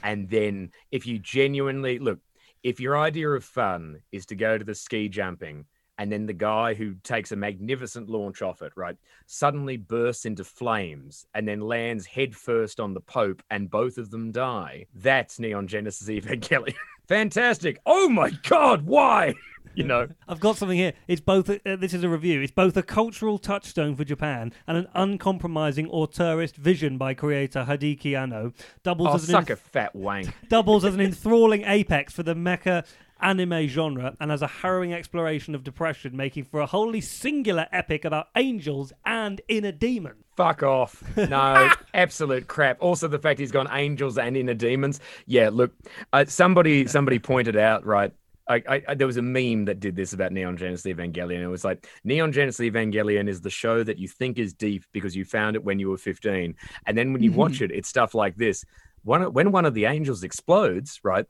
And then if you genuinely look, if your idea of fun is to go to the ski jumping, and then the guy who takes a magnificent launch off it, right, suddenly bursts into flames and then lands headfirst on the Pope, and both of them die. That's Neon Genesis Evangelion. Fantastic. Oh my God, why? You know, I've got something here. It's both. A, uh, this is a review. It's both a cultural touchstone for Japan and an uncompromising auteurist vision by creator Hideki Anno. Doubles oh, as an suck enth- a fat wank. doubles as an enthralling apex for the mecha anime genre and as a harrowing exploration of depression, making for a wholly singular epic about angels and inner demons. Fuck off. No, absolute crap. Also, the fact he's gone angels and inner demons. Yeah, look, uh, somebody somebody pointed out, right? I, I, I- there was a meme that did this about Neon Genesis Evangelion. It was like Neon Genesis Evangelion is the show that you think is deep because you found it when you were 15, and then when you watch it, it's stuff like this. One, when one of the angels explodes, right?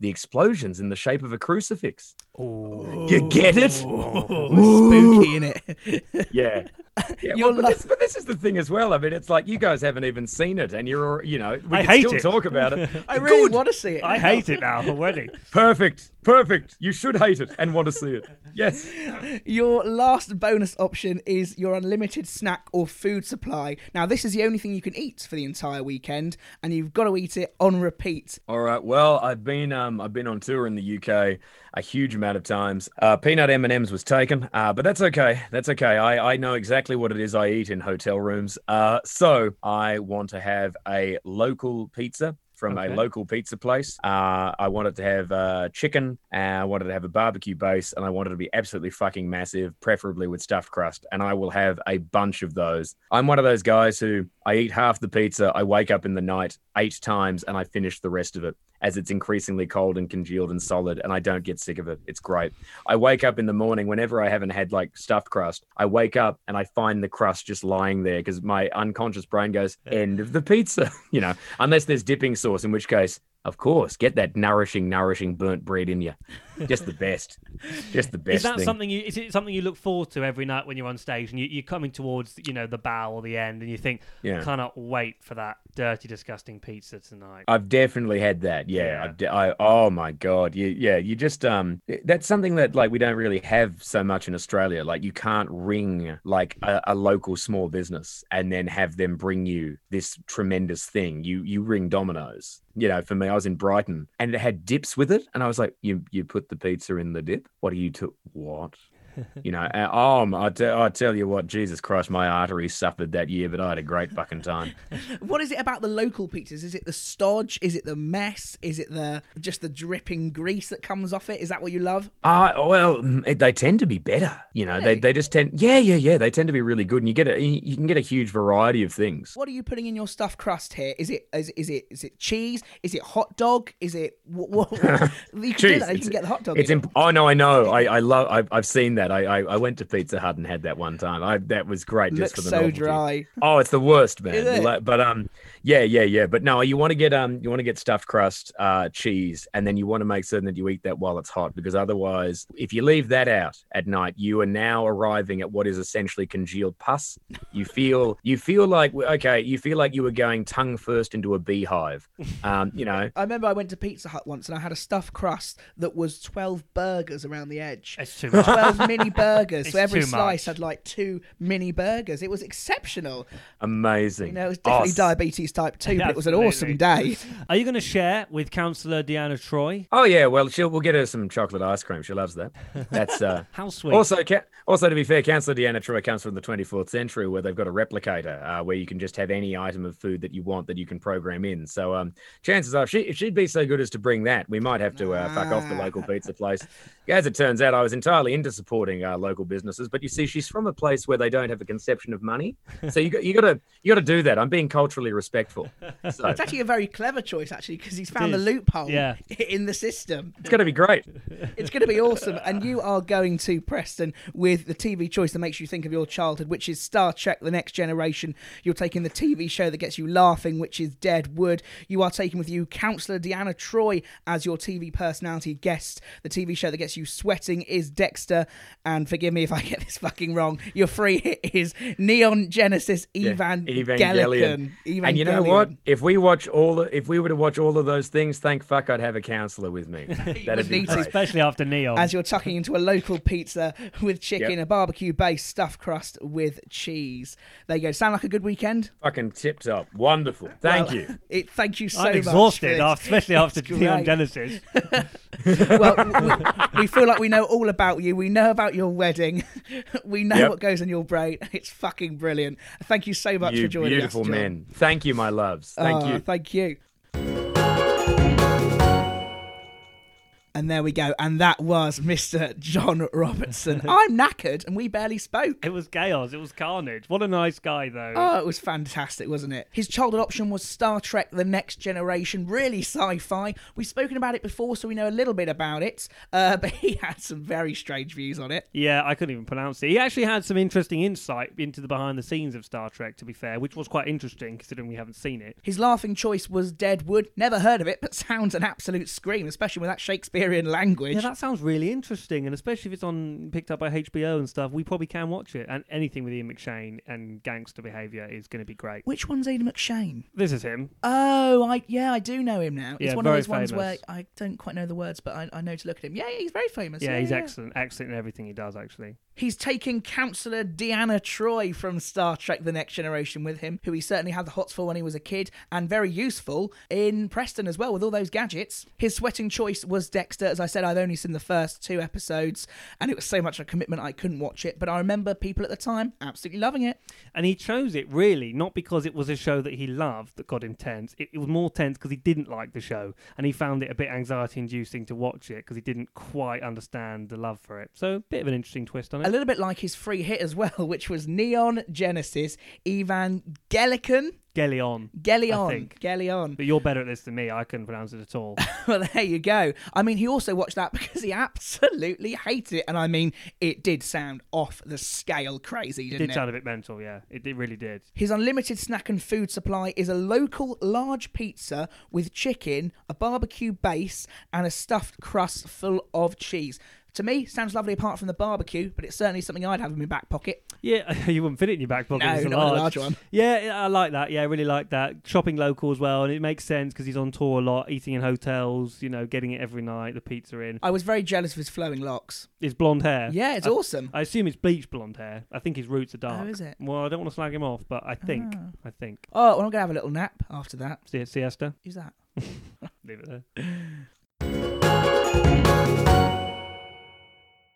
The explosion's in the shape of a crucifix. You get it? Spooky in it. Yeah. Yeah, well, but, this, but this is the thing as well. I mean, it's like you guys haven't even seen it, and you're, you know, we I can hate still it. talk about it. I really Good. want to see it. I hate it now already. Perfect, perfect. You should hate it and want to see it. Yes. Your last bonus option is your unlimited snack or food supply. Now, this is the only thing you can eat for the entire weekend, and you've got to eat it on repeat. All right. Well, I've been, um, I've been on tour in the UK a huge amount of times. Uh, peanut M and M's was taken, uh, but that's okay. That's okay. I, I know exactly what it is I eat in hotel rooms. Uh, so I want to have a local pizza. From Okay. a local pizza place. Uh, I wanted to have uh, chicken, and I wanted to have a barbecue base, and I wanted to be absolutely fucking massive, preferably with stuffed crust. And I will have a bunch of those. I'm one of those guys who I eat half the pizza, I wake up in the night eight times, and I finish the rest of it as it's increasingly cold and congealed and solid, and I don't get sick of it. It's great. I wake up in the morning whenever I haven't had like stuffed crust. I wake up and I find the crust just lying there because my unconscious brain goes, "End of the pizza," you know, unless there's dipping sauce, in which case, of course, get that nourishing, nourishing burnt bread in you. Just the best. Just the best Is that thing. something you? Is it something you look forward to every night when you're on stage and you, you're coming towards you know the bow or the end and you think, Yeah. cannot wait for that dirty, disgusting pizza tonight. I've definitely had that. Yeah. Yeah. I've de- I, oh my God. You, yeah. You just, um, that's something that like we don't really have so much in Australia. Like you can't ring like a, a local small business and then have them bring you this tremendous thing. You, you ring Domino's. You know, for me, I was in Brighton and it had dips with it. And I was like, you, you put the pizza in the dip? What do you to what? You know, my- I, te- I tell you what, Jesus Christ, my arteries suffered that year, but I had a great fucking time. What is it about the local pizzas? Is it the stodge? Is it the mess? Is it the just the dripping grease that comes off it? Is that what you love? Uh, well, mm, it- they tend to be better. You know, they, Really? they just tend, yeah, yeah, yeah. They tend to be really good, and you get a you can get a huge variety of things. What are you putting in your stuffed crust here? Is it is, is it is it cheese? Is it hot dog? Is it what? what, what? you can do Cheese. that. You can get the hot dog. It's it. imp- oh no, I know. I I love. I've, I've seen that. That. I, I I went to Pizza Hut and had that one time. I that was great just Looks for the so novelty. dry. Oh, it's the worst, man. Like- But um, yeah, yeah, yeah. But no, you want to get um, you want to get stuffed crust, uh, cheese, and then you want to make certain that you eat that while it's hot, because otherwise, if you leave that out at night, you are now arriving at what is essentially congealed pus. You feel you feel like okay, you feel like you were going tongue first into a beehive. Um, you know, I remember I went to Pizza Hut once and I had a stuffed crust that was 12 burgers around the edge. It's too much. 12 mini burgers. So every slice much. had like two mini burgers. It was exceptional. amazing. You know, it was definitely s- diabetes type 2, but it was an awesome day. Are you going to share with Councillor Deanna Troi? Oh yeah, well, she'll we'll get her some chocolate ice cream. She loves that. That's uh. How sweet. Also, ca- also to be fair, Councillor Deanna Troi comes from the 24th century, where they've got a replicator, uh, where you can just have any item of food that you want that you can program in. So, um, chances are, if, she, if she'd be so good as to bring that, we might have to uh, fuck off the Ah. local pizza place. As it turns out, I was entirely into supporting uh, local businesses, but you see, she's from a place where they don't have a conception of money, so you got you got to you got to do that. I'm being culturally respectful, so It's actually a very clever choice, actually, because he's found the loophole Yeah. in the system. it's going to be great. It's going to be awesome. And you are going to Preston with the TV choice that makes you think of your childhood, which is Star Trek The Next Generation. You're taking the TV show that gets you laughing, which is Deadwood. You are taking with you Councillor Deanna Troi as your TV personality guest. The TV show that gets you sweating is Dexter. And forgive me if I get this fucking wrong, your free hit is Neon Genesis Yeah, Evangelion. And you know what? If we watch all, the, if we were to watch all of those things, thank fuck I'd have a counselor with me. That'd be need to. great. Especially after Neon. as you're tucking into a local pizza with chicken, Yep. a barbecue based stuffed crust with cheese. There you go. Sound like a good weekend? Fucking tip top, wonderful. Thank Well, you. It, thank you so I'm much. exhausted, after, especially after Neon. Genesis. well, we, we feel like we know all about you. We know about your wedding. we know Yep. what goes on your brain. It's fucking brilliant. Thank you so much You for joining beautiful us. Beautiful men. Thank you, my loves. Thank Oh, you. Thank you. And there we go. And that was Mr. John Robertson. I'm knackered and we barely spoke. It was chaos. It was carnage. What a nice guy, though. Oh, it was fantastic, wasn't it? His childhood option was Star Trek The Next Generation, really sci fi. We've spoken about it before, so we know a little bit about it, uh, but he had some very strange views on it. Yeah, I couldn't even pronounce it. He actually had some interesting insight into the behind the scenes of Star Trek, to be fair, which was quite interesting considering we haven't seen it. His laughing choice was Deadwood. Never heard of it, but sounds an absolute scream, especially with that Shakespearean language. Yeah, that sounds really interesting, and especially if it's on picked up by HBO and stuff, we probably can watch it. And anything with Ian McShane and gangster behaviour is going to be great. Which one's Ian McShane? This is him. Oh, I yeah, I do know him now. It's Yeah, one of very those ones where. I don't quite know the words, but I, I know to look at him. Yeah, he's very famous. Yeah, he's excellent, excellent in everything he does. Actually, He's taking counselor Deanna Troi from Star Trek The Next Generation with him, who he certainly had the hots for when he was a kid, and very useful in Preston as well with all those gadgets. His sweating choice was Dexter. As I said, I've only seen the first two episodes, and it was so much a commitment I couldn't watch it, but I remember people at the time absolutely loving it. and he chose it really not because it was a show that he loved that got him tense. It, it was more tense because he didn't like the show, and he found it a bit anxiety-inducing to watch it because he didn't quite understand the love for it. So, a bit of an interesting twist on it. A little bit like his free hit as well, which was Neon Genesis Evangelican. Gelion. think. Gelion. But you're better at this than me. I couldn't pronounce it at all. Well, there you go. I mean, he also watched that because he absolutely hated it. And I mean, it did sound off the scale crazy, It didn't did it? sound a bit mental, yeah. It, it really did. His unlimited snack and food supply is a local large pizza with chicken, a barbecue base, and a stuffed crust full of cheese. To me, sounds lovely apart from the barbecue, but it's certainly something I'd have in my back pocket. Yeah, you wouldn't fit it in your back pocket. No, it's a not a large. large one. Yeah, I like that. Yeah, I really like that. Shopping local as well, and it makes sense because he's on tour a lot, eating in hotels, you know, getting it every night, the pizza in. I was very jealous of his flowing locks. His blonde hair. Yeah, it's I, awesome. I assume it's bleached blonde hair. I think his roots are dark. Oh, is it? Well, I don't want to slag him off, but I think, Ah. I think. Oh, well, I'm going to have a little nap after that. Sie- Siesta? Who's that? Leave it there.